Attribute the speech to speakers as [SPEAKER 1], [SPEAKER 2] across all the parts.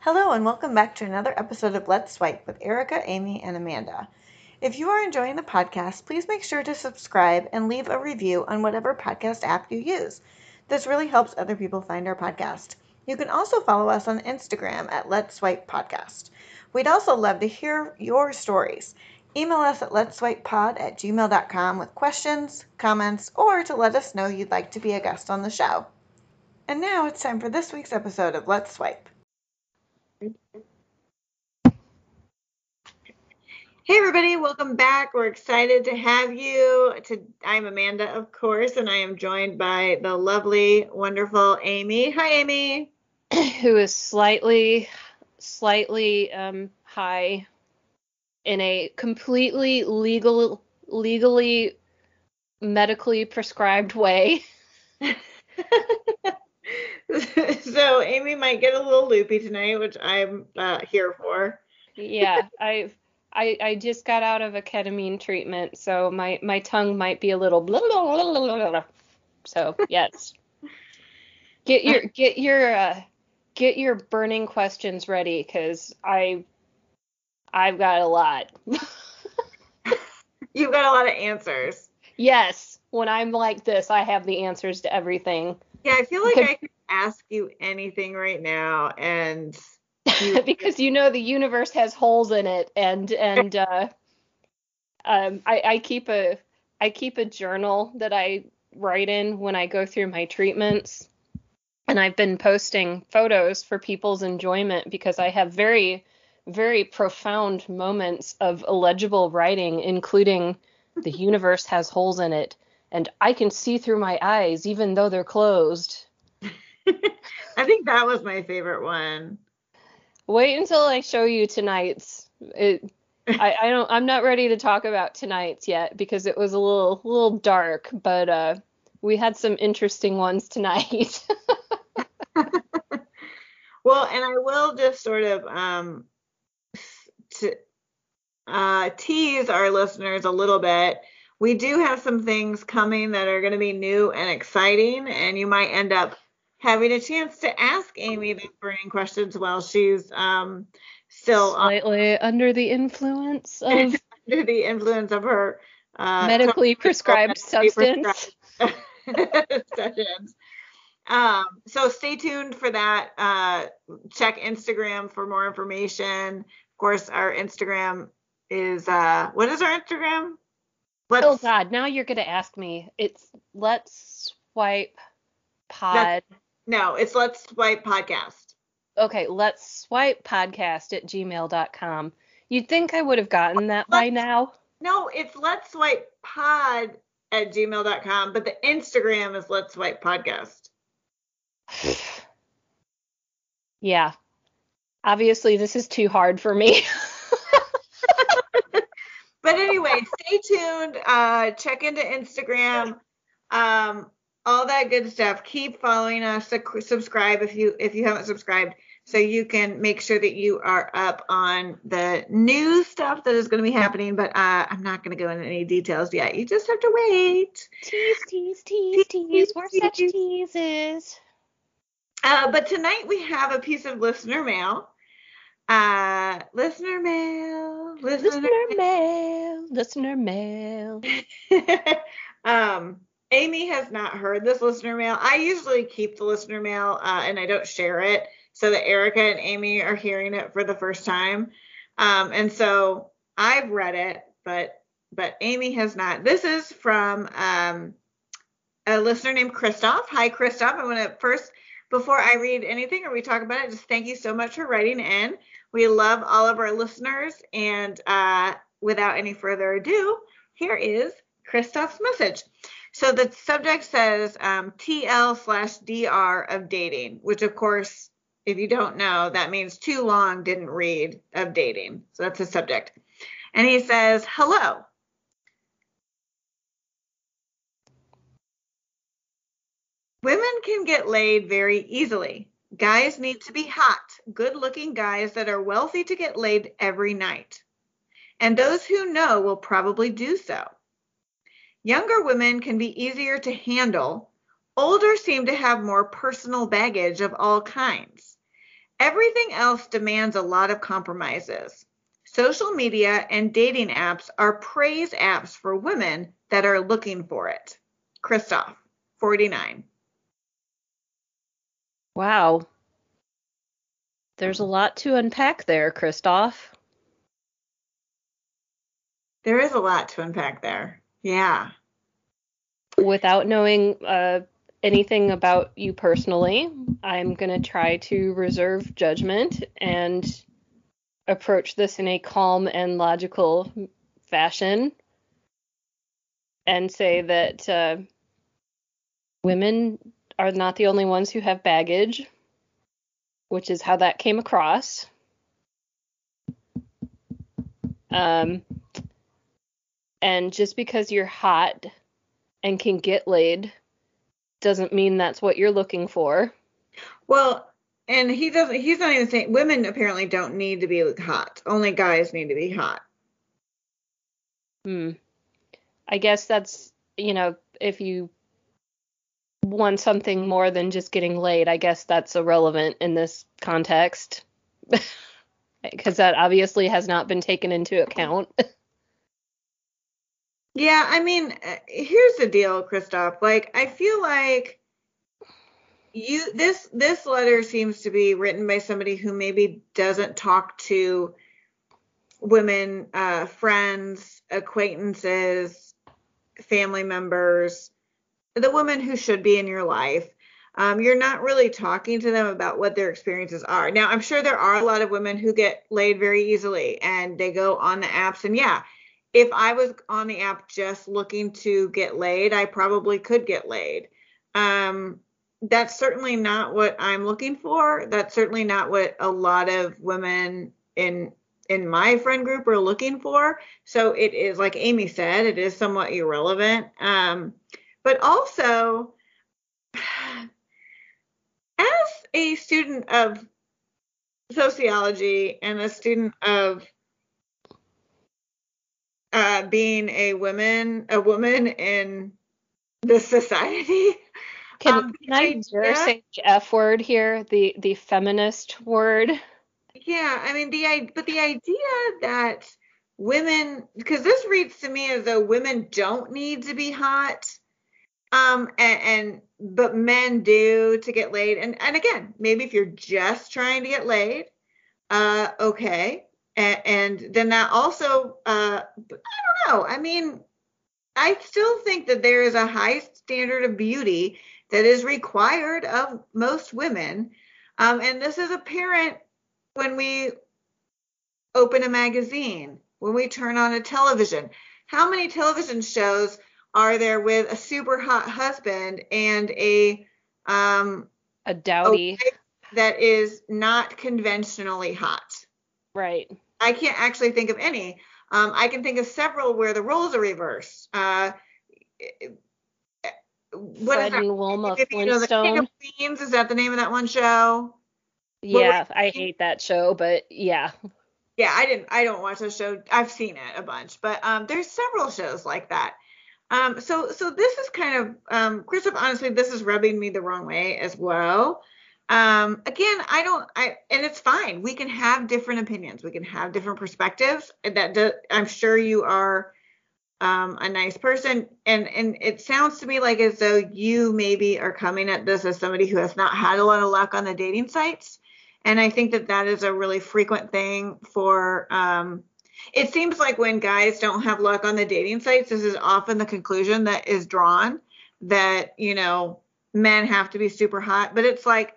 [SPEAKER 1] Hello, and welcome back to another episode of Let's Swipe with Erica, Amy, and Amanda. If you are enjoying the podcast, please make sure to subscribe and leave a review on whatever podcast app you use. This really helps other people find our podcast. You can also follow us on Instagram at Let's Swipe Podcast. We'd also love to hear your stories. Email us at letswipepod at gmail.com with questions, comments, or to let us know you'd like to be a guest on the show. And now it's time for this week's episode of Let's Swipe. Hey everybody, welcome back. We're excited to have you. To, I'm Amanda, of course, and I am joined by the lovely, wonderful Amy. Hi, Amy.
[SPEAKER 2] Who is slightly, slightly um, high in a completely legal, legally, medically prescribed way.
[SPEAKER 1] so Amy might get a little loopy tonight, which I'm uh, here for.
[SPEAKER 2] yeah, I've I, I just got out of a ketamine treatment, so my, my tongue might be a little blah, blah, blah, blah, blah. So yes. get your get your uh, get your burning questions ready because I I've got a lot.
[SPEAKER 1] You've got a lot of answers.
[SPEAKER 2] Yes. When I'm like this, I have the answers to everything.
[SPEAKER 1] Yeah, I feel like I could ask you anything right now and
[SPEAKER 2] because you know the universe has holes in it and and uh, um, I, I keep a I keep a journal that I write in when I go through my treatments and I've been posting photos for people's enjoyment because I have very very profound moments of illegible writing including the universe has holes in it and I can see through my eyes even though they're closed.
[SPEAKER 1] I think that was my favorite one.
[SPEAKER 2] Wait until I show you tonight's. It, I, I don't. I'm not ready to talk about tonight's yet because it was a little, little dark. But uh, we had some interesting ones tonight.
[SPEAKER 1] well, and I will just sort of um, to uh, tease our listeners a little bit. We do have some things coming that are going to be new and exciting, and you might end up having a chance to ask Amy these burning questions while she's um, still
[SPEAKER 2] slightly under the influence of
[SPEAKER 1] under the influence of her
[SPEAKER 2] uh, medically prescribed substance
[SPEAKER 1] sessions. Um, so stay tuned for that. Uh, check Instagram for more information. Of course, our Instagram is uh, what is our Instagram?
[SPEAKER 2] Let's, oh God, now you're gonna ask me. It's let's swipe pod.
[SPEAKER 1] No, it's Let's Swipe Podcast.
[SPEAKER 2] Okay, Let's Swipe Podcast at gmail.com. You'd think I would have gotten that by now.
[SPEAKER 1] No, it's Let's Swipe Pod at gmail.com, but the Instagram is Let's Swipe Podcast.
[SPEAKER 2] yeah. Obviously, this is too hard for me.
[SPEAKER 1] but anyway, stay tuned. Uh, check into Instagram. Um, all that good stuff. Keep following us. Subscribe if you if you haven't subscribed, so you can make sure that you are up on the new stuff that is going to be happening. But uh, I'm not going to go into any details yet. You just have to wait.
[SPEAKER 2] Tease, tease, tease, tease. We're such teases.
[SPEAKER 1] Uh, but tonight we have a piece of listener mail. Uh, listener mail,
[SPEAKER 2] listener, listener mail, listener mail.
[SPEAKER 1] um Amy has not heard this listener mail. I usually keep the listener mail uh, and I don't share it so that Erica and Amy are hearing it for the first time. Um, and so I've read it, but but Amy has not. This is from um, a listener named Christoph. Hi, Christoph. I want to first, before I read anything or we talk about it, just thank you so much for writing in. We love all of our listeners. And uh, without any further ado, here is Christoph's message. So the subject says um, TL slash DR of dating, which of course, if you don't know, that means too long didn't read of dating. So that's the subject. And he says, hello. Women can get laid very easily. Guys need to be hot, good looking guys that are wealthy to get laid every night. And those who know will probably do so. Younger women can be easier to handle. Older seem to have more personal baggage of all kinds. Everything else demands a lot of compromises. Social media and dating apps are praise apps for women that are looking for it. Christoph, 49.
[SPEAKER 2] Wow. There's a lot to unpack there, Christoph.
[SPEAKER 1] There is a lot to unpack there. Yeah.
[SPEAKER 2] Without knowing uh, anything about you personally, I'm going to try to reserve judgment and approach this in a calm and logical fashion and say that uh, women are not the only ones who have baggage, which is how that came across. Um, and just because you're hot and can get laid doesn't mean that's what you're looking for.
[SPEAKER 1] Well, and he doesn't. He's not even saying women apparently don't need to be hot. Only guys need to be hot.
[SPEAKER 2] Hmm. I guess that's you know if you want something more than just getting laid, I guess that's irrelevant in this context. Because that obviously has not been taken into account.
[SPEAKER 1] yeah, I mean, uh, here's the deal, Christoph. Like, I feel like you this this letter seems to be written by somebody who maybe doesn't talk to women, uh, friends, acquaintances, family members the women who should be in your life. Um, you're not really talking to them about what their experiences are. Now, I'm sure there are a lot of women who get laid very easily and they go on the apps. And yeah, if I was on the app just looking to get laid, I probably could get laid. Um, that's certainly not what I'm looking for. That's certainly not what a lot of women in in my friend group are looking for. So it is like Amy said, it is somewhat irrelevant. Um, but also, as a student of sociology and a student of uh, being a woman, a woman in this society.
[SPEAKER 2] Can, um, can I dare say the F word here? The the feminist word.
[SPEAKER 1] Yeah, I mean the but the idea that women because this reads to me as though women don't need to be hot um, and, and but men do to get laid. And and again, maybe if you're just trying to get laid, uh, okay. And, and then that also, uh, I don't know. I mean, I still think that there is a high standard of beauty that is required of most women. Um, and this is apparent when we open a magazine, when we turn on a television. How many television shows are there with a super hot husband and a um
[SPEAKER 2] a dowdy
[SPEAKER 1] a that is not conventionally hot.
[SPEAKER 2] Right.
[SPEAKER 1] I can't actually think of any. Um, I can think of several where the roles are reversed. Uh,
[SPEAKER 2] what Fred is that? Wilma Flintstone. You know, the King of
[SPEAKER 1] Queens is that the name of that one show?
[SPEAKER 2] Yeah, I hate that show, but yeah.
[SPEAKER 1] Yeah, I didn't. I don't watch that show. I've seen it a bunch, but um, there's several shows like that. Um, so so this is kind of um, Christoph. Honestly, this is rubbing me the wrong way as well. Um, again, I don't. I and it's fine. We can have different opinions. We can have different perspectives. That do, I'm sure you are um, a nice person, and and it sounds to me like as though you maybe are coming at this as somebody who has not had a lot of luck on the dating sites. And I think that that is a really frequent thing for um, it seems like when guys don't have luck on the dating sites, this is often the conclusion that is drawn that, you know, men have to be super hot. But it's like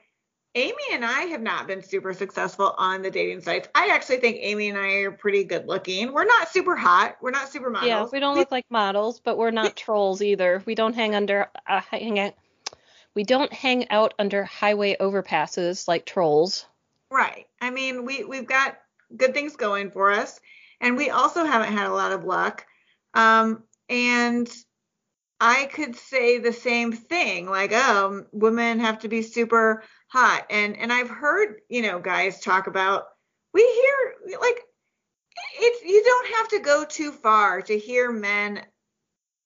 [SPEAKER 1] Amy and I have not been super successful on the dating sites. I actually think Amy and I are pretty good looking. We're not super hot. We're not super models.
[SPEAKER 2] Yeah, we don't look like models, but we're not trolls either. We don't hang under uh, hang out. We don't hang out under highway overpasses like trolls.
[SPEAKER 1] Right. I mean, we we've got good things going for us and we also haven't had a lot of luck. Um, and I could say the same thing, like, oh, women have to be super hot, and and I've heard you know guys talk about. We hear like it's you don't have to go too far to hear men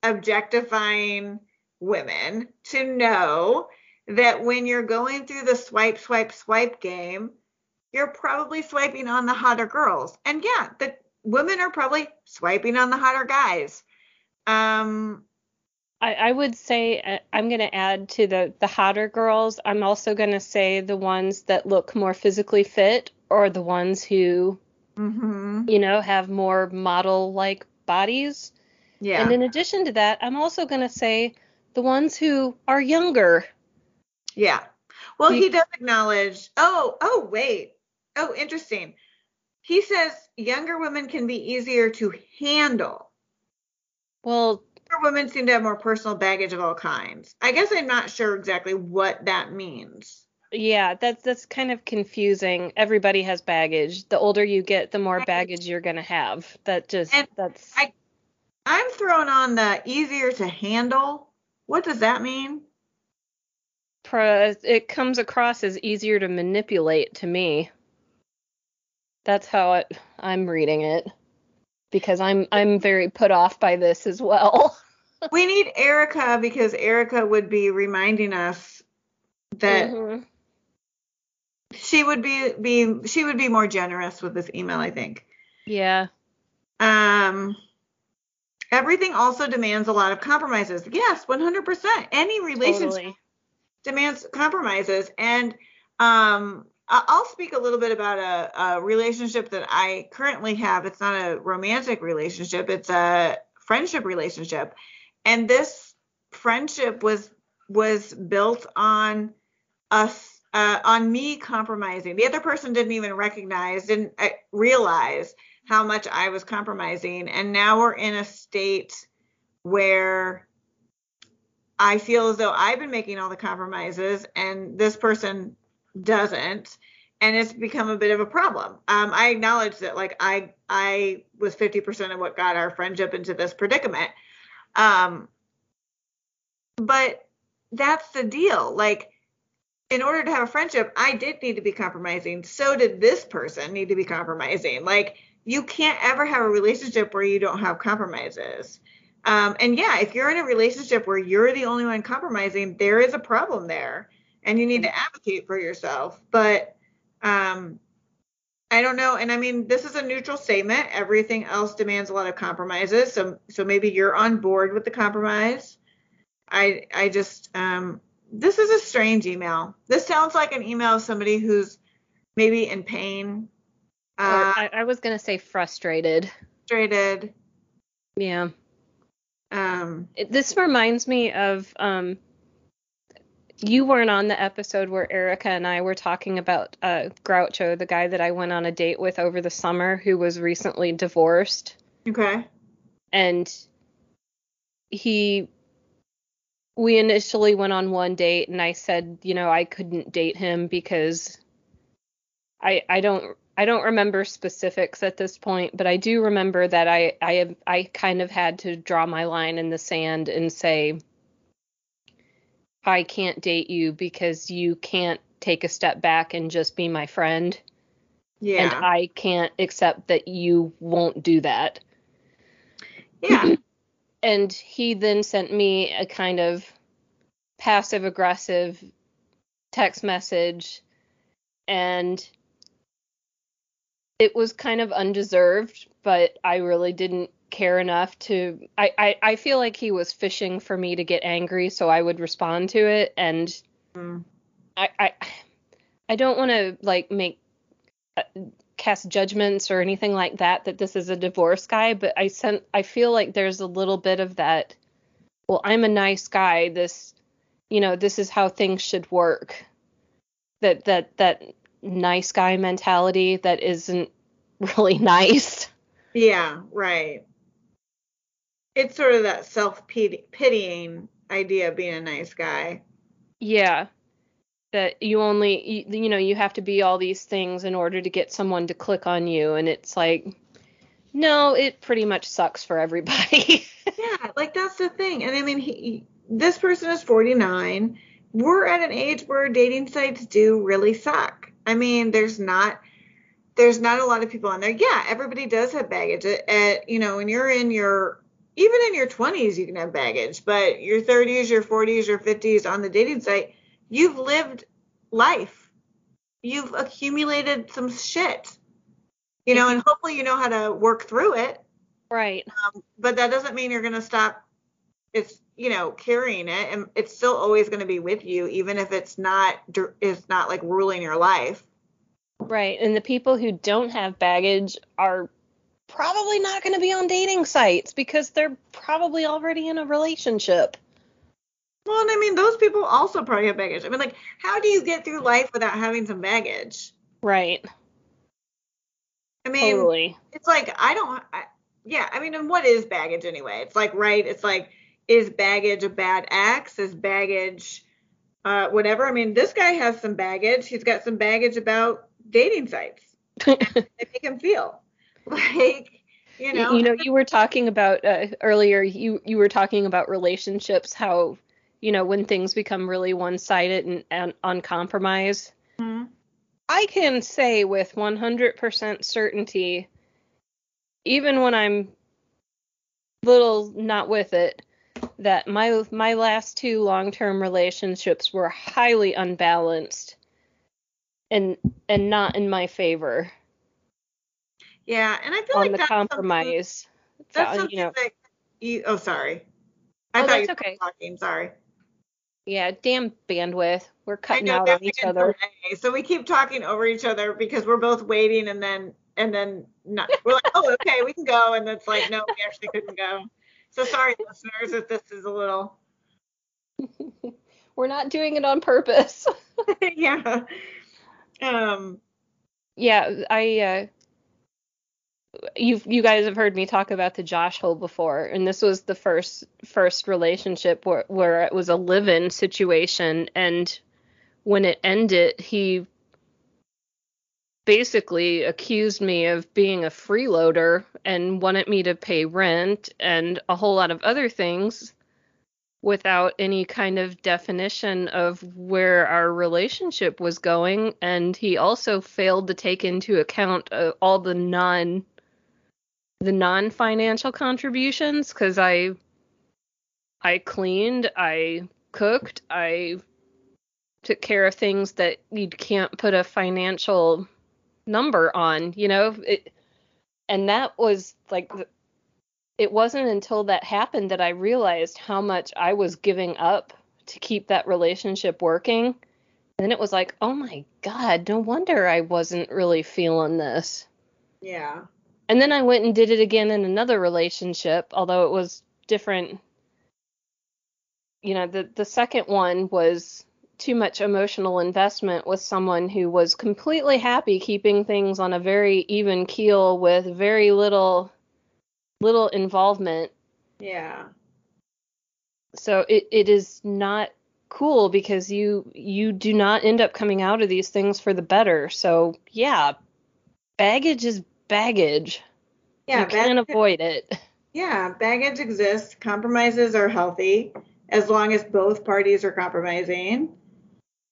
[SPEAKER 1] objectifying women to know that when you're going through the swipe swipe swipe game you're probably swiping on the hotter girls. And yeah, the women are probably swiping on the hotter guys. Um,
[SPEAKER 2] I, I would say uh, I'm going to add to the the hotter girls. I'm also going to say the ones that look more physically fit or the ones who,
[SPEAKER 1] mhm.
[SPEAKER 2] you know, have more model like bodies.
[SPEAKER 1] Yeah.
[SPEAKER 2] And in addition to that, I'm also going to say the ones who are younger.
[SPEAKER 1] Yeah. Well, he does acknowledge. Oh, oh, wait. Oh, interesting. He says younger women can be easier to handle.
[SPEAKER 2] Well,
[SPEAKER 1] women seem to have more personal baggage of all kinds. I guess I'm not sure exactly what that means.
[SPEAKER 2] yeah, that's that's kind of confusing. Everybody has baggage. The older you get, the more baggage you're going to have. That just
[SPEAKER 1] And
[SPEAKER 2] that's
[SPEAKER 1] I- I'm thrown on the easier to handle. What does that mean?
[SPEAKER 2] pro- it comes across as easier to manipulate to me. That's how it, I'm reading it because I'm I'm very put off by this as well.
[SPEAKER 1] we need Erica because Erica would be reminding us that
[SPEAKER 2] Mhm.
[SPEAKER 1] she would be be she would be more generous with this email, I think.
[SPEAKER 2] Yeah.
[SPEAKER 1] Um everything also demands a lot of compromises. Yes, 100%. Any relationship
[SPEAKER 2] Totally.
[SPEAKER 1] demands compromises and um I'll speak a little bit about a, a relationship that I currently have. It's not a romantic relationship, it's a friendship relationship. And this friendship was was built on us uh, on me compromising. The other person didn't even recognize, didn't uh, realize how much I was compromising. And now we're in a state where I feel as though I've been making all the compromises and this person doesn't. And it's become a bit of a problem. Um, I acknowledge that, like I, I was 50% of what got our friendship into this predicament. Um, but that's the deal. Like, in order to have a friendship, I did need to be compromising. So did this person need to be compromising. Like, you can't ever have a relationship where you don't have compromises. Um, and yeah, if you're in a relationship where you're the only one compromising, there is a problem there, and you need to advocate for yourself. But um, I don't know. And I mean, this is a neutral statement. Everything else demands a lot of compromises. So, so maybe you're on board with the compromise. I, I just, um, this is a strange email. This sounds like an email of somebody who's maybe in pain, uh,
[SPEAKER 2] I, I was gonna say frustrated.
[SPEAKER 1] frustrated.
[SPEAKER 2] Yeah.
[SPEAKER 1] Um,
[SPEAKER 2] It, this reminds me of um you weren't on the episode where Erica and I were talking about uh Groucho, the guy that I went on a date with over the summer who was recently divorced
[SPEAKER 1] okay.
[SPEAKER 2] and he we initially went on one date and I said, you know, I couldn't date him because I I don't I don't remember specifics at this point, but I do remember that I I have I kind of had to draw my line in the sand and say I can't date you because you can't take a step back and just be my friend
[SPEAKER 1] Yeah.
[SPEAKER 2] and I can't accept that you won't do that.
[SPEAKER 1] yeah.
[SPEAKER 2] and he then sent me a kind of passive aggressive text message and it was kind of undeserved but i really didn't care enough to I, I i feel like he was fishing for me to get angry so i would respond to it and
[SPEAKER 1] Mm.
[SPEAKER 2] i i i don't want to like make uh, cast judgments or anything like that that this is a divorce guy but i sent i feel like there's a little bit of that well i'm a nice guy this you know this is how things should work that that that nice guy mentality that isn't really nice
[SPEAKER 1] Yeah. Right. It's sort of that self pitying idea of being a nice guy.
[SPEAKER 2] yeah that you only you, you know you have to be all these things in order to get someone to click on you and it's like no it pretty much sucks for everybody
[SPEAKER 1] Yeah, like that's the thing. And I mean, he, this person is 49. We're at an age where dating sites do really suck. I mean, there's not there's not a lot of people on there. Yeah, everybody does have baggage. At, at you know, when you're in your even in your 20s, you can have baggage, but your 30s, your 40s, your 50s on the dating site, you've lived life. you've accumulated some shit. You know, and hopefully you know how to work through it.
[SPEAKER 2] Right.
[SPEAKER 1] Um, but that doesn't mean you're going to stop it's you know carrying it and it's still always going to be with you even if it's not it's not like ruling your life
[SPEAKER 2] right and the people who don't have baggage are probably not going to be on dating sites because they're probably already in a relationship
[SPEAKER 1] well and i mean those people also probably have baggage i mean like how do you get through life without having some baggage
[SPEAKER 2] right
[SPEAKER 1] i mean totally. it's like i don't I, yeah i mean and what is baggage anyway it's like right it's like is baggage a bad axe? Is baggage uh, whatever? I mean, this guy has some baggage. He's got some baggage about dating sites. they make him feel like you know.
[SPEAKER 2] You know, you were talking about uh, earlier. You you were talking about relationships. How you know when things become really one-sided and, and on compromise. Mm-hmm. I can say with 100% certainty, even when I'm little not with it, that my my last two long-term relationships were highly unbalanced and and not in my favor.
[SPEAKER 1] Yeah, and I feel
[SPEAKER 2] on
[SPEAKER 1] like
[SPEAKER 2] the that's compromise.
[SPEAKER 1] That's something you know, that you. Oh, sorry. I oh, thought you were okay. talking. Sorry.
[SPEAKER 2] Yeah, damn bandwidth. We're cutting know, out on each other.
[SPEAKER 1] Delay. So we keep talking over each other because we're both waiting, and then and then not. We're like, oh, okay, we can go, and it's like, no, we actually couldn't go. So sorry, listeners, if this is a little.
[SPEAKER 2] We're not doing it on purpose.
[SPEAKER 1] yeah. Um.
[SPEAKER 2] Yeah, I. Uh, you you guys have heard me talk about the Josh hole before, and this was the first first relationship where where it was a live-in situation, and when it ended, he basically accused me of being a freeloader and wanted me to pay rent and a whole lot of other things without any kind of definition of where our relationship was going and he also failed to take into account uh, all the non the non-financial contributions cuz I I cleaned, I cooked, I took care of things that you can't put a financial number on, you know, it, and that was like it wasn't until that happened that I realized how much I was giving up to keep that relationship working. And then it was like, oh my God, no wonder I wasn't really feeling this.
[SPEAKER 1] Yeah.
[SPEAKER 2] And then I went and did it again in another relationship, although it was different. You know, the the second one was too much emotional investment with someone who was completely happy keeping things on a very even keel with very little little involvement.
[SPEAKER 1] Yeah.
[SPEAKER 2] So it, it is not cool because you you do not end up coming out of these things for the better. So yeah, baggage is baggage. Yeah, you can't avoid it.
[SPEAKER 1] Yeah, baggage exists. Compromises are healthy as long as both parties are compromising.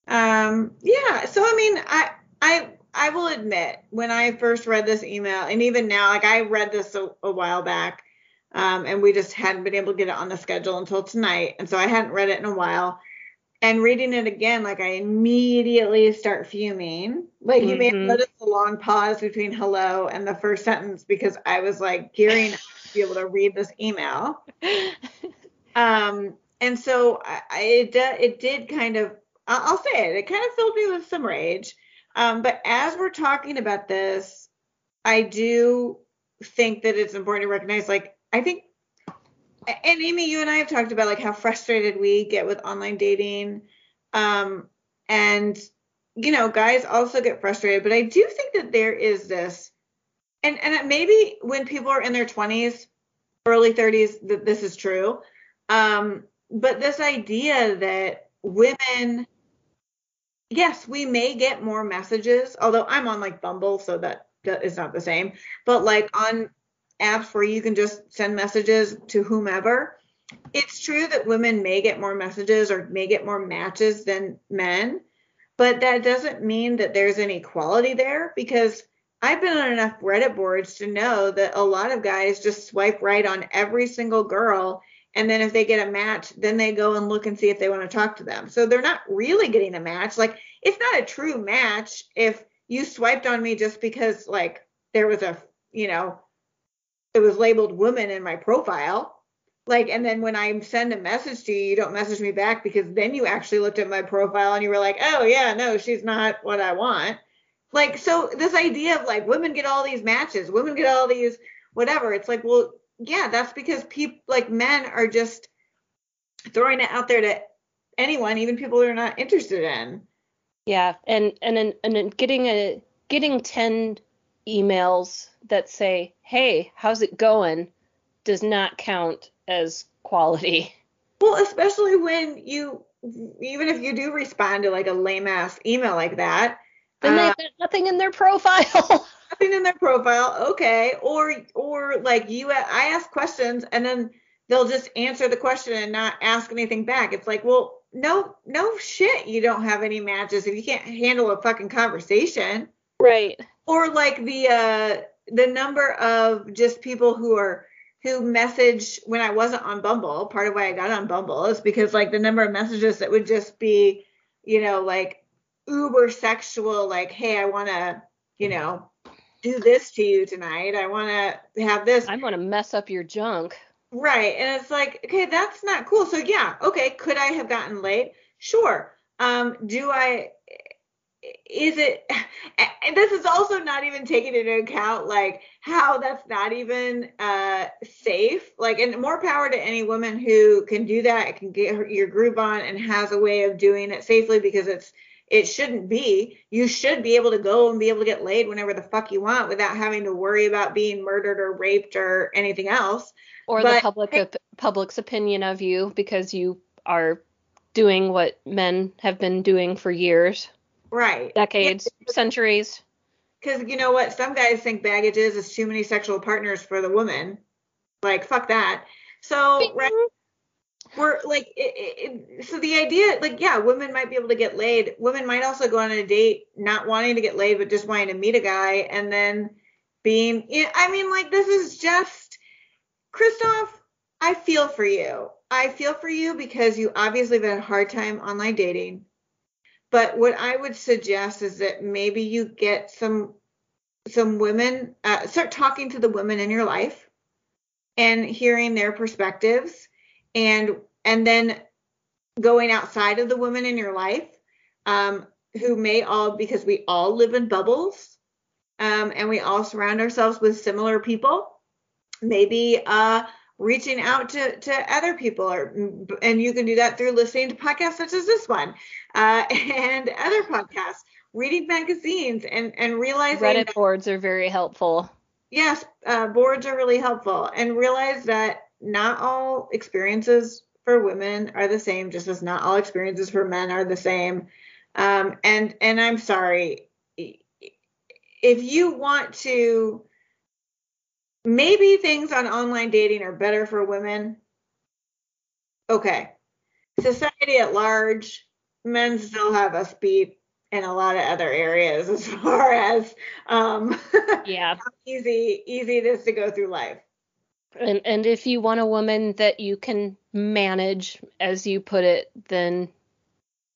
[SPEAKER 1] Um, yeah. So I mean, I I I will admit when I first read this email, and even now, like I read this a, a while back, um, and we just hadn't been able to get it on the schedule until tonight, and so I hadn't read it in a while. And reading it again, like I immediately start fuming. Like you mm-hmm. may have mm-hmm. noticed the long pause between hello and the first sentence because I was like gearing up to be able to read this email. Um, and so I, I it, it did kind of I'll say it. It kind of filled me with some rage. Um, but as we're talking about this, I do think that it's important to recognize, like, I think, and Amy, you and I have talked about like how frustrated we get with online dating. Um, and, you know, guys also get frustrated, but I do think that there is this, and, and maybe when people are in their 20s, early 30s, that this is true. Um, but this idea that women yes, we may get more messages, although I'm on like Bumble, so that, that is not the same. But like on apps where you. Can just send messages to whomever, it's true that women may get more messages or may get more matches than men, but that doesn't mean that there's any equality there because I've been on enough Reddit boards to know that a lot of guys just swipe right on every single girl and then if they get a match then they go and look and see if they want to talk to them. So they're not really getting a match. Like it's not a true match if you swiped on me just because like there was a you know it was labeled woman in my profile. Like and then when i send a message to you you don't message me back because then you actually looked at my profile and you were like oh yeah no she's not what i want. Like so this idea of like women get all these matches women get all these whatever. It's like well yeah that's because people like men are just throwing it out there to anyone even people they're not interested in.
[SPEAKER 2] Yeah and and and, and getting a getting 10 emails that say hey how's it going does not count as quality.
[SPEAKER 1] Well, especially when you, even if you do respond to like a lame ass email like that,
[SPEAKER 2] then they've uh, got nothing in their profile.
[SPEAKER 1] nothing in their profile. Okay. Or, or like you, I ask questions and then they'll just answer the question and not ask anything back. It's like, well, no, no shit. You don't have any matches if you can't handle a fucking conversation.
[SPEAKER 2] Right.
[SPEAKER 1] Or like the, uh, the number of just people who are who message when I wasn't on Bumble. Part of why I got on Bumble is because like the number of messages that would just be, you know, like uber sexual, like, hey, I want to, you know, do this to you tonight. I want to have this.
[SPEAKER 2] I want to mess up your junk.
[SPEAKER 1] Right. And it's like, okay, that's not cool. So yeah, okay, could I have gotten laid? Sure. Um, do I is it and this is also not even taking into account like how that's not even uh safe like and more power to any woman who can do that can get her, your groove on and has a way of doing it safely because it's it shouldn't be. You should be able to go and be able to get laid whenever the fuck you want without having to worry about being murdered or raped or anything else.
[SPEAKER 2] Or but, the public op- public's opinion of you because you are doing what men have been doing for years
[SPEAKER 1] Right.
[SPEAKER 2] Decades, yeah. centuries.
[SPEAKER 1] Because you know what? Some guys think baggage is, is too many sexual partners for the woman. Like, fuck that. So, right. We're like, it, it, so the idea, like, yeah, women might be able to get laid. Women might also go on a date not wanting to get laid, but just wanting to meet a guy and then being, I mean, like, this is just, Christoph, I feel for you. I feel for you because you obviously have had a hard time online dating. But what I would suggest is that maybe you get some some women, uh, start talking to the women in your life and hearing their perspectives, and and then going outside of the women in your life um, who may all because we all live in bubbles um, and we all surround ourselves with similar people. Maybe uh, reaching out to, to other people or and you can do that through listening to podcasts such as this one uh, and other podcasts reading magazines and and realizing
[SPEAKER 2] reddit that, boards are very helpful.
[SPEAKER 1] Yes uh, boards are really helpful and realize that not all experiences for women are the same just as not all experiences for men are the same. Um, and and i'm sorry if you want to maybe things on online dating are better for women. Okay. Society at large, men still have us beat in a lot of other areas as far as um
[SPEAKER 2] yeah
[SPEAKER 1] easy easy it is to go through life.
[SPEAKER 2] And and if you want a woman that you can manage, as you put it, then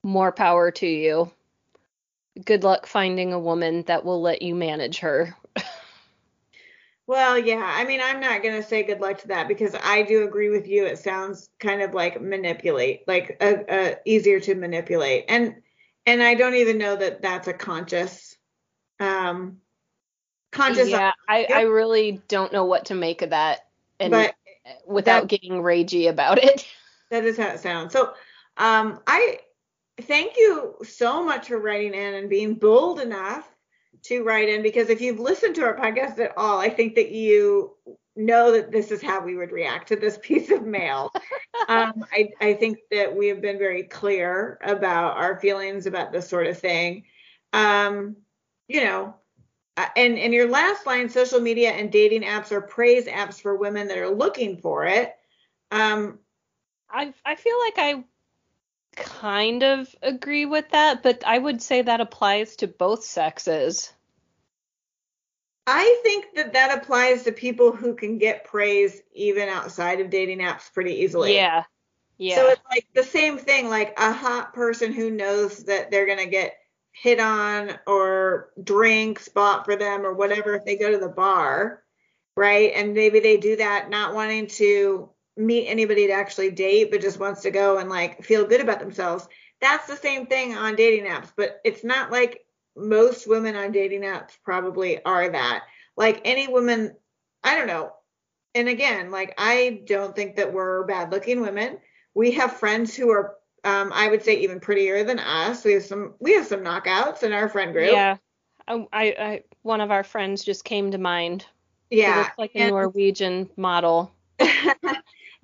[SPEAKER 2] more power to you. Good luck finding a woman that will let you manage her.
[SPEAKER 1] Well, yeah. I mean, I'm not going to say good luck to that because I do agree with you. It sounds kind of like manipulate, like a, a easier to manipulate. And and I don't even know that that's a conscious um conscious
[SPEAKER 2] Yeah, I I really don't know what to make of that and but without that, getting ragey about it.
[SPEAKER 1] That is how it sounds. So, um I thank you so much for writing in and being bold enough to write in because if you've listened to our podcast at all, I think that you know that this is how we would react to this piece of mail. um, I, I think that we have been very clear about our feelings about this sort of thing. Um, you know, uh, and and your last line, social media and dating apps are praise apps for women that are looking for it. Um,
[SPEAKER 2] I I feel like I kind of agree with that, but I would say that applies to both sexes.
[SPEAKER 1] I think that that applies to people who can get praise even outside of dating apps pretty easily.
[SPEAKER 2] Yeah. Yeah.
[SPEAKER 1] So it's like the same thing, like a hot person who knows that they're going to get hit on or drinks bought for them or whatever if they go to the bar, right? And maybe they do that not wanting to meet anybody to actually date, but just wants to go and like feel good about themselves. That's the same thing on dating apps, but it's not like most women on dating apps probably are that. Like any woman, I don't know. And again, like I don't think that we're bad looking women. We have friends who are um, I would say even prettier than us. We have some we have some knockouts in our friend group.
[SPEAKER 2] Yeah. I, I one of our friends just came to mind.
[SPEAKER 1] Yeah.
[SPEAKER 2] She looks like a and, Norwegian model.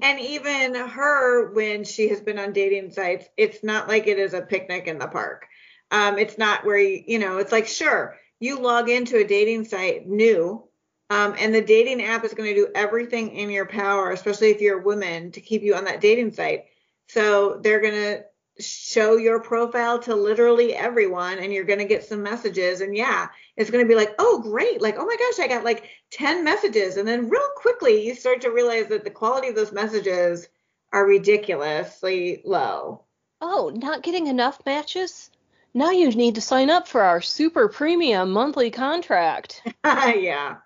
[SPEAKER 1] and even her when she has been on dating sites, it's not like it is a picnic in the park. Um, it's not where you, you know, it's like sure, you log into a dating site new um, and the dating app is going to do everything in your power, especially if you're a woman, to keep you on that dating site. So they're going to show your profile to literally everyone and you're going to get some messages. And yeah, it's going to be like, oh, great. Like, oh my gosh, I got like 10 messages. And then real quickly, you start to realize that the quality of those messages are ridiculously low.
[SPEAKER 2] Oh, not getting enough matches? Now you need to sign up for our super premium monthly contract.
[SPEAKER 1] yeah.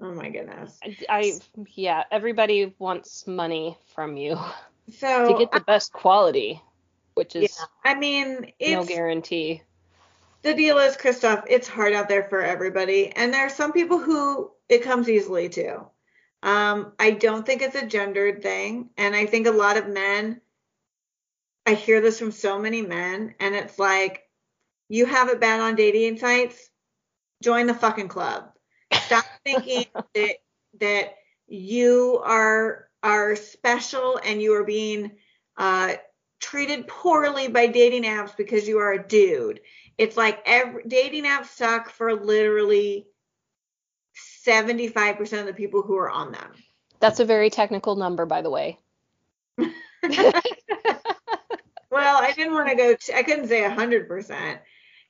[SPEAKER 1] Oh my goodness.
[SPEAKER 2] I, I, yeah, everybody wants money from you.
[SPEAKER 1] So
[SPEAKER 2] to get the best quality, which is
[SPEAKER 1] yeah, I mean,
[SPEAKER 2] no guarantee.
[SPEAKER 1] The deal is, Christoph, it's hard out there for everybody, and there are some people who it comes easily to. Um, I don't think it's a gendered thing, and I think a lot of men. I hear this from so many men, and it's like, you have it bad on dating sites, join the fucking club. Stop thinking that that you are are special and you are being uh, treated poorly by dating apps because you are a dude. It's like every dating apps suck for literally 75% of the people who are on them.
[SPEAKER 2] That's a very technical number, by the way.
[SPEAKER 1] well, I didn't want to go, t- I couldn't say 100%.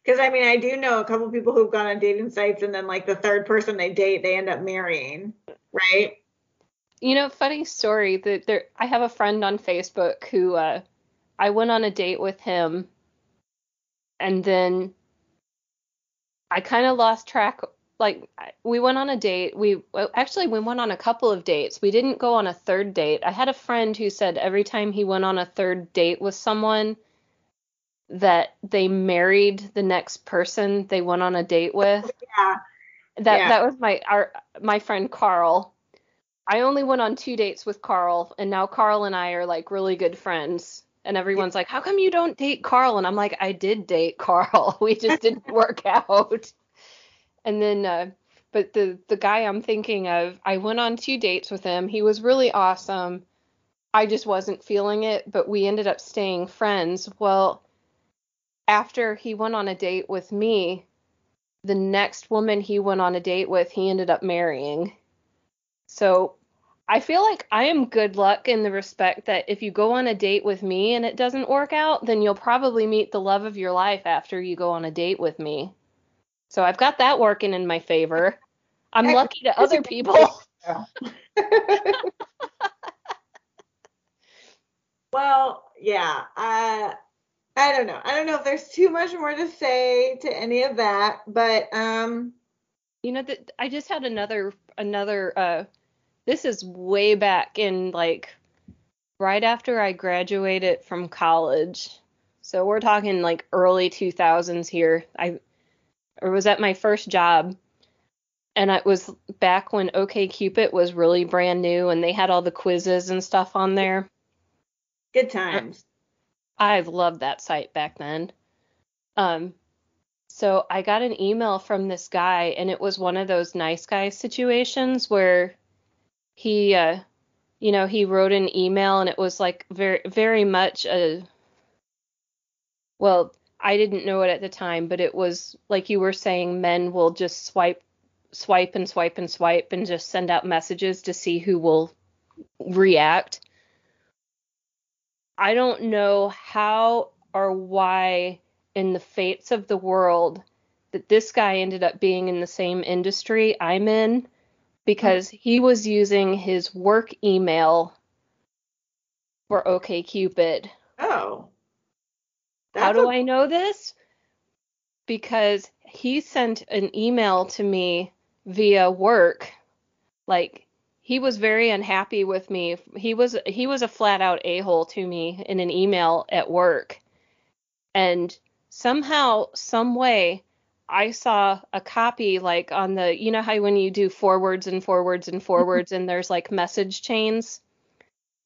[SPEAKER 1] Because I mean, I do know a couple people who've gone on dating sites and then, like, the third person they date, they end up marrying, right?
[SPEAKER 2] You know, funny story that there I have a friend on Facebook who uh I went on a date with him and then I kind of lost track like we went on a date. We actually we went on a couple of dates. We didn't go on a third date. I had a friend who said every time he went on a third date with someone that they married the next person they went on a date with.
[SPEAKER 1] Oh, yeah.
[SPEAKER 2] That
[SPEAKER 1] yeah.
[SPEAKER 2] that was my our my friend Carl I only went on two dates with Carl, and now Carl and I are like really good friends. And everyone's like, "How come you don't date Carl?" And I'm like, "I did date Carl. We just didn't work out." And then, uh, but the the guy I'm thinking of, I went on two dates with him. He was really awesome. I just wasn't feeling it, but we ended up staying friends. Well, after he went on a date with me, the next woman he went on a date with, he ended up marrying. So I feel like I am good luck in the respect that if you go on a date with me and it doesn't work out, then you'll probably meet the love of your life after you go on a date with me. So I've got that working in my favor. I'm lucky to other people.
[SPEAKER 1] well, yeah. Uh, I don't know. I don't know if there's too much more to say to any of that, but um
[SPEAKER 2] you know that I just had another another uh this is way back in like right after I graduated from college. So we're talking like early 2000s here. I or was at my first job and it was back when OKCupid was really brand new and they had all the quizzes and stuff on there.
[SPEAKER 1] Good times.
[SPEAKER 2] I've loved that site back then. Um so I got an email from this guy and it was one of those nice guy situations where he uh you know he wrote an email and it was like very very much a well i didn't know it at the time but it was like you were saying men will just swipe swipe and swipe and swipe and just send out messages to see who will react. I don't know how or why in the fates of the world that this guy ended up being in the same industry i'm in because he was using his work email for OKCupid.
[SPEAKER 1] Oh.
[SPEAKER 2] How do a- I know this? because he sent an email to me via work. Like he was very unhappy with me. He was he was a flat out a-hole to me in an email at work. And somehow, some way, I saw a copy like on the you know how when you do forwards and forwards and mm-hmm. forwards and there's like message chains.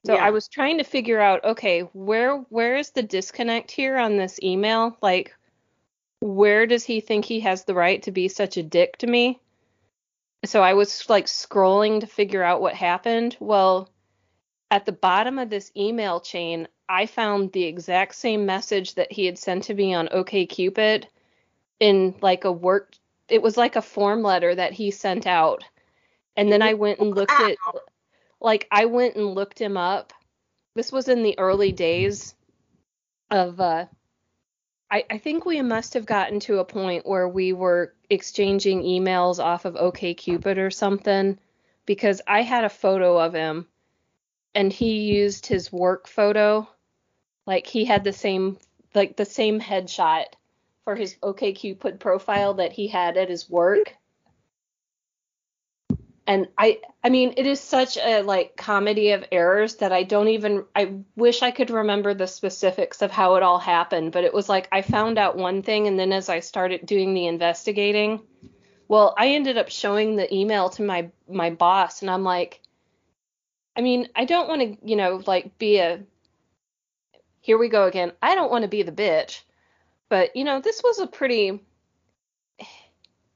[SPEAKER 2] So
[SPEAKER 1] Yeah.
[SPEAKER 2] I was trying to figure out okay, where where is the disconnect here on this email? Like where does he think he has the right to be such a dick to me? So I was like scrolling to figure out what happened. Well, at the bottom of this email chain, I found the exact same message that he had sent to me on OKCupid in like a work it was like a form letter that he sent out. And then I went and looked at like I went and looked him up. This was in the early days of uh I, I think we must have gotten to a point where we were exchanging emails off of OKCupid or something because I had a photo of him and he used his work photo. Like he had the same like the same headshot for his OKCupid profile that he had at his work. And I I mean it is such a like comedy of errors that I don't even I wish I could remember the specifics of how it all happened, but it was like I found out one thing and then as I started doing the investigating, well, I ended up showing the email to my my boss and I'm like I mean, I don't want to, you know, like be a here we go again. I don't want to be the bitch. But, you know, this was a pretty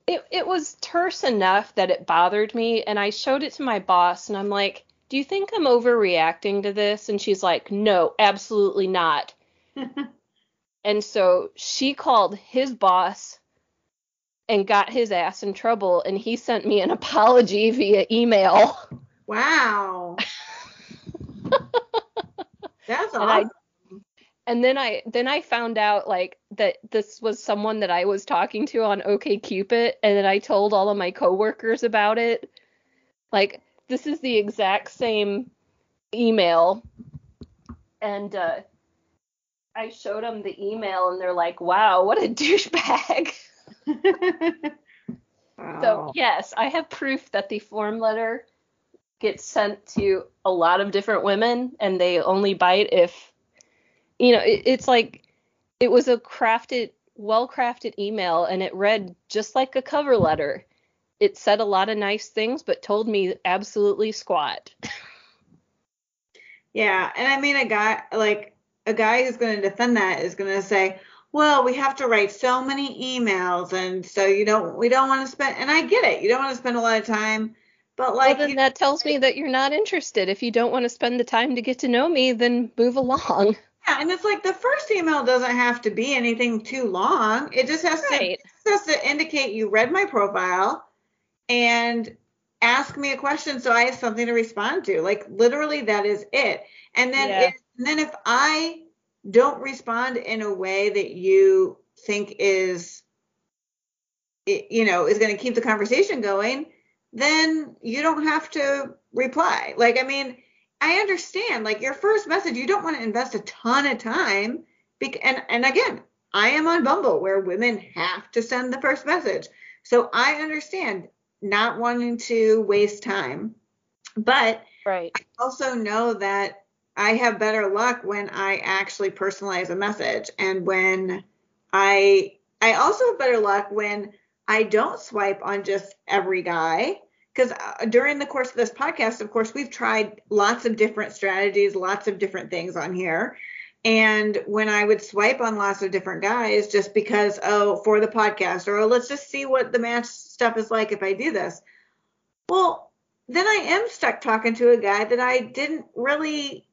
[SPEAKER 2] it it was terse enough that it bothered me and I showed it to my boss and I'm like, "Do you think I'm overreacting to this?" And she's like, "No, absolutely not." And so she called his boss and got his ass in trouble and he sent me an apology via email.
[SPEAKER 1] wow. That's awesome.
[SPEAKER 2] And then I then I found out like that this was someone that I was talking to on OK Cupid, and then I told all of my coworkers about it. Like this is the exact same email. And uh I showed them the email and they're like, "Wow, what a douchebag."
[SPEAKER 1] wow.
[SPEAKER 2] So, yes, I have proof that the form letter gets sent to a lot of different women and they only bite if, you know, it, it's like it was a crafted, well crafted email and it read just like a cover letter. It said a lot of nice things, but told me absolutely squat.
[SPEAKER 1] Yeah, and I mean a guy like a guy who's going to defend that is going to say, "Well, we have to write so many emails, and so you don't we don't want to spend." And I get it, you don't want to spend a lot of time, but like
[SPEAKER 2] well, then that tells me that you're not interested. If you don't want to spend the time to get to know me, then move along.
[SPEAKER 1] yeah, and it's like the first email doesn't have to be anything too long. It just has to
[SPEAKER 2] Right.
[SPEAKER 1] it just has to indicate you read my profile and ask me a question so I have something to respond to. Like literally that is it. And then
[SPEAKER 2] Yeah.
[SPEAKER 1] if, and then if I don't respond in a way that you think is you know is going to keep the conversation going, then you don't have to reply. Like I mean, I understand like your first message you don't want to invest a ton of time bec- and and again, I am on Bumble where women have to send the first message. So I understand not wanting to waste time. But
[SPEAKER 2] Right.
[SPEAKER 1] also know that I have better luck when I actually personalize a message and when I I also have better luck when I don't swipe on just every guy because uh, during the course of this podcast of course we've tried lots of different strategies lots of different things on here and when I would swipe on lots of different guys just because oh for the podcast or oh let's just see what the match stuff is like if I do this well then I am stuck talking to a guy that I didn't really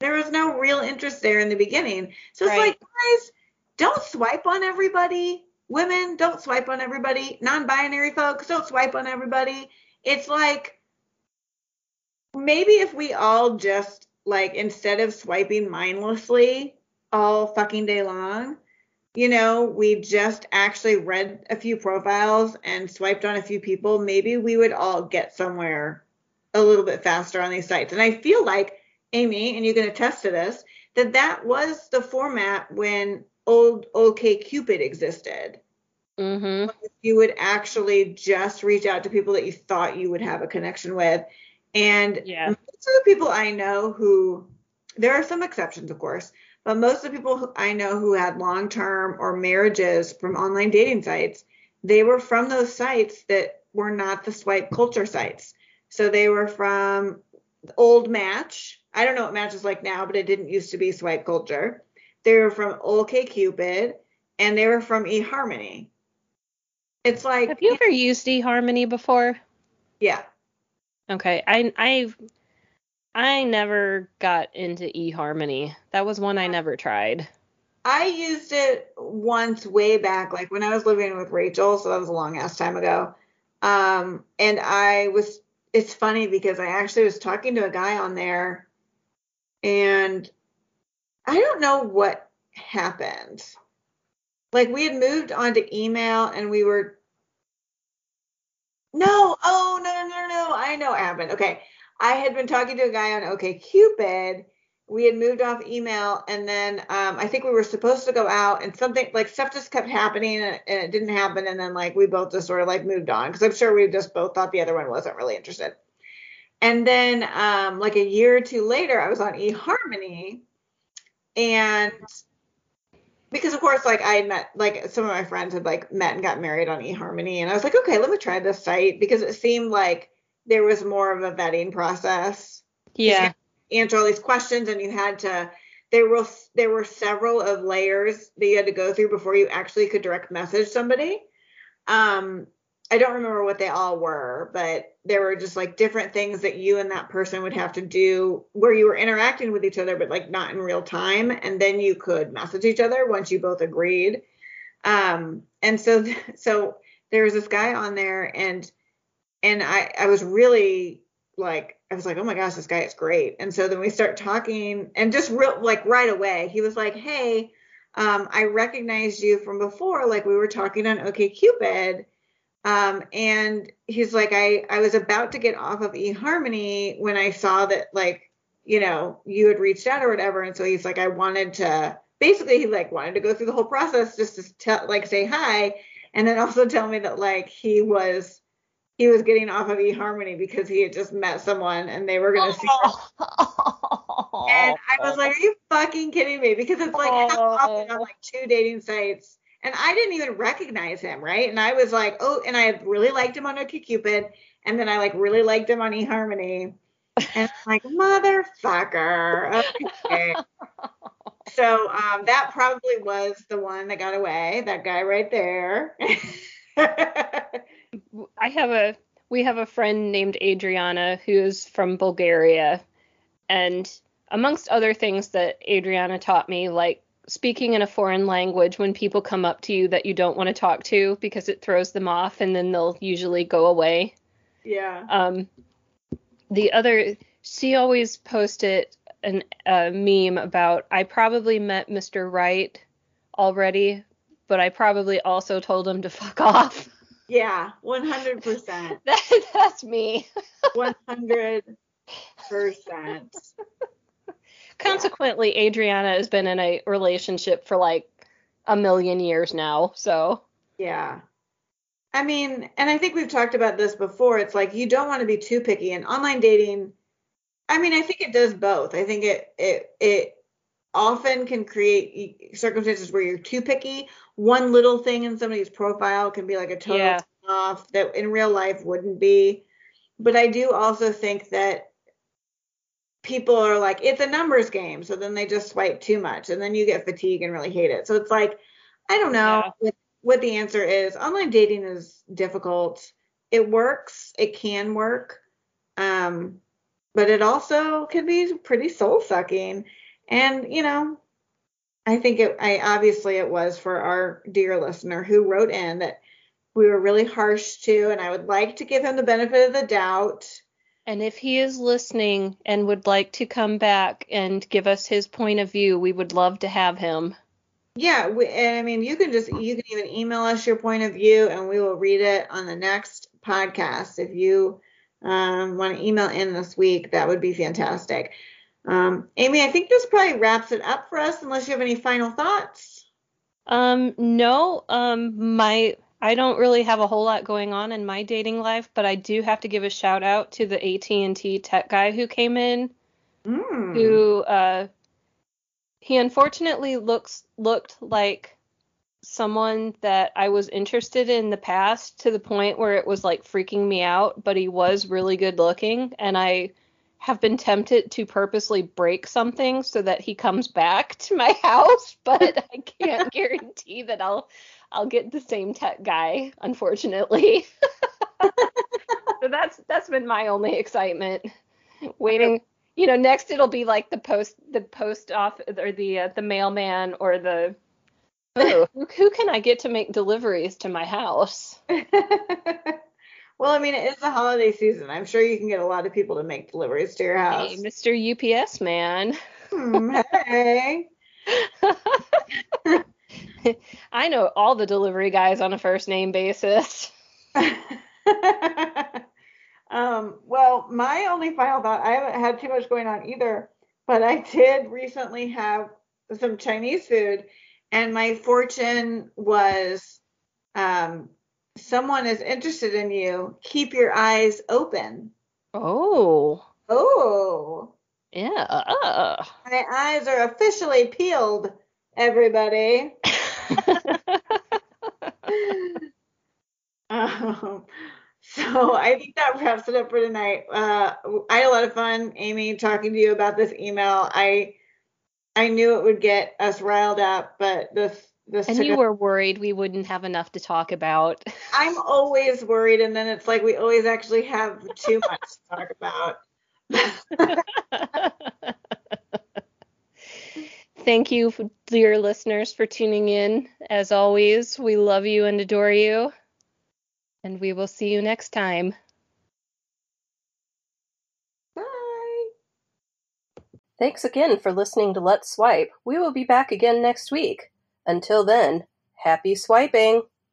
[SPEAKER 1] there was no real interest there in the beginning. So it's
[SPEAKER 2] Right.
[SPEAKER 1] like guys, don't swipe on everybody. Women, don't swipe on everybody. Non-binary folks, don't swipe on everybody. It's like maybe if we all just like instead of swiping mindlessly all fucking day long, you know, we just actually read a few profiles and swiped on a few people, maybe we would all get somewhere a little bit faster on these sites. And I feel like, Amy, and you can attest to this, that that was the format when old OK Cupid existed.
[SPEAKER 2] Mm-hmm.
[SPEAKER 1] You would actually just reach out to people that you thought you would have a connection with. And
[SPEAKER 2] Yeah.
[SPEAKER 1] most of the people I know who, there are some exceptions, of course, but most of the people I know who had long term or marriages from online dating sites, they were from those sites that were not the swipe culture sites. So they were from old Match. I don't know what Match is like now, but it didn't used to be swipe culture. They were from OK Cupid and they were from eHarmony. It's like,
[SPEAKER 2] Have you ever used eHarmony before?
[SPEAKER 1] yeah,
[SPEAKER 2] Okay, I I I never got into eHarmony. That was one I never tried.
[SPEAKER 1] I used it once way back, like when I was living with Rachel, so that was a long ass time ago. Um, and I was, it's funny because I actually was talking to a guy on there, and I don't know what happened. Like we had moved on to email, and we were. No, oh no no no no! I know what happened. Okay, I had been talking to a guy on OK Cupid. We had moved off email, and then um, I think we were supposed to go out, and something like stuff just kept happening, and, it didn't happen. And then like we both just sort of like moved on because I'm sure we just both thought the other one wasn't really interested. And then um, like a year or two later, I was on eHarmony, and because of course like I had met like some of my friends had like met and got married on eHarmony, and I was like, okay, let me try this site because it seemed like there was more of a vetting process
[SPEAKER 2] Yeah.
[SPEAKER 1] answer all these questions and you had to there were there were several of layers that you had to go through before you actually could direct message somebody um i don't remember what they all were but there were just like different things that you and that person would have to do where you were interacting with each other but like not in real time and then you could message each other once you both agreed um and so so there was this guy on there and and i i was really like I was like, oh my gosh, this guy is great. And so then we start talking, and just real like right away, he was like, hey, um, I recognized you from before, like we were talking on OK Cupid. Um, and he's like, I I was about to get off of eHarmony when I saw that like you know you had reached out or whatever, and so he's like, I wanted to basically he like wanted to go through the whole process just to tell like say hi, and then also tell me that like he was he was getting off of eHarmony because he had just met someone and they were gonna see. And I was like, "Are you fucking kidding me?" Because it's like how often on like two dating sites, and I didn't even recognize him, right? And I was like, "Oh," and I really liked him on OkCupid, and then I like really liked him on eHarmony, and I'm like, "Motherfucker." Okay. so um, that probably was the one that got away. That guy right there.
[SPEAKER 2] I have a we have a friend named Adriana who's from Bulgaria and amongst other things that Adriana taught me like speaking in a foreign language when people come up to you that you don't want to talk to because it throws them off and then they'll usually go away.
[SPEAKER 1] yeah.
[SPEAKER 2] Um the other she always posted an a meme about I probably met Mr. Right already, but I probably also told him to fuck off.
[SPEAKER 1] Yeah. One hundred percent.
[SPEAKER 2] That, that's me.
[SPEAKER 1] One hundred percent.
[SPEAKER 2] Consequently, Adriana has been in a relationship for like a million years now. So,
[SPEAKER 1] Yeah. I mean, and I think we've talked about this before. It's like you don't want to be too picky. And online dating, I mean, I think it does both. I think it it it often can create circumstances where you're too picky. One little thing in somebody's profile can be like a total
[SPEAKER 2] Yeah.
[SPEAKER 1] off that in real life wouldn't be. But I do also think that people are like, it's a numbers game. So then they just swipe too much and then you get fatigue and really hate it. So it's like, I don't know
[SPEAKER 2] Yeah.
[SPEAKER 1] what, what the answer is. Online dating is difficult. It works, it can work. Um, but it also can be pretty soul sucking. And, you know, I think it, I obviously it was for our dear listener who wrote in that we were really harsh to, and I would like to give him the benefit of the doubt.
[SPEAKER 2] And if he is listening and would like to come back and give us his point of view, we would love to have him.
[SPEAKER 1] Yeah, we, and I mean, you can just you can even email us your point of view, and we will read it on the next podcast. If you um, want to email in this week, that would be fantastic. Um, Amy, I think this probably wraps it up for us, unless you have any final thoughts.
[SPEAKER 2] Um, no, um, my I don't really have a whole lot going on in my dating life, but I do have to give a shout out to the AT&T tech guy who came in,
[SPEAKER 1] Mm.
[SPEAKER 2] who uh, he unfortunately looks looked like someone that I was interested in the past to the point where it was like freaking me out, but he was really good looking, and I have been tempted to purposely break something so that he comes back to my house, but I can't guarantee that I'll I'll get the same tech guy, unfortunately. so that's that's been my only excitement. Waiting, you know, next it'll be like the post the post off or the uh, the mailman or the oh, who, who can I get to make deliveries to my house?
[SPEAKER 1] well, I mean, it is the holiday season. I'm sure you can get a lot of people to make deliveries to your house.
[SPEAKER 2] Hey, Mr. UPS man.
[SPEAKER 1] Hmm, hey.
[SPEAKER 2] I know all the delivery guys on a first name basis.
[SPEAKER 1] um, well, my only final thought, I haven't had too much going on either, but I did recently have some Chinese food, and my fortune was um, someone is interested in you. Keep your eyes open.
[SPEAKER 2] Oh.
[SPEAKER 1] Oh.
[SPEAKER 2] Yeah.
[SPEAKER 1] My eyes are officially peeled, everybody. um, so I think that wraps it up for tonight. Uh, I had a lot of fun, Amy, talking to you about this email. I I knew it would get us riled up, but this this
[SPEAKER 2] and you
[SPEAKER 1] us-
[SPEAKER 2] were worried we wouldn't have enough to talk about.
[SPEAKER 1] I'm always worried, and then it's like we always actually have too much to talk about.
[SPEAKER 2] Thank you, dear listeners, for tuning in. As always, we love you and adore you. And we will see you next time.
[SPEAKER 1] Bye.
[SPEAKER 3] Thanks again for listening to Let's Swipe. We will be back again next week. Until then, happy swiping!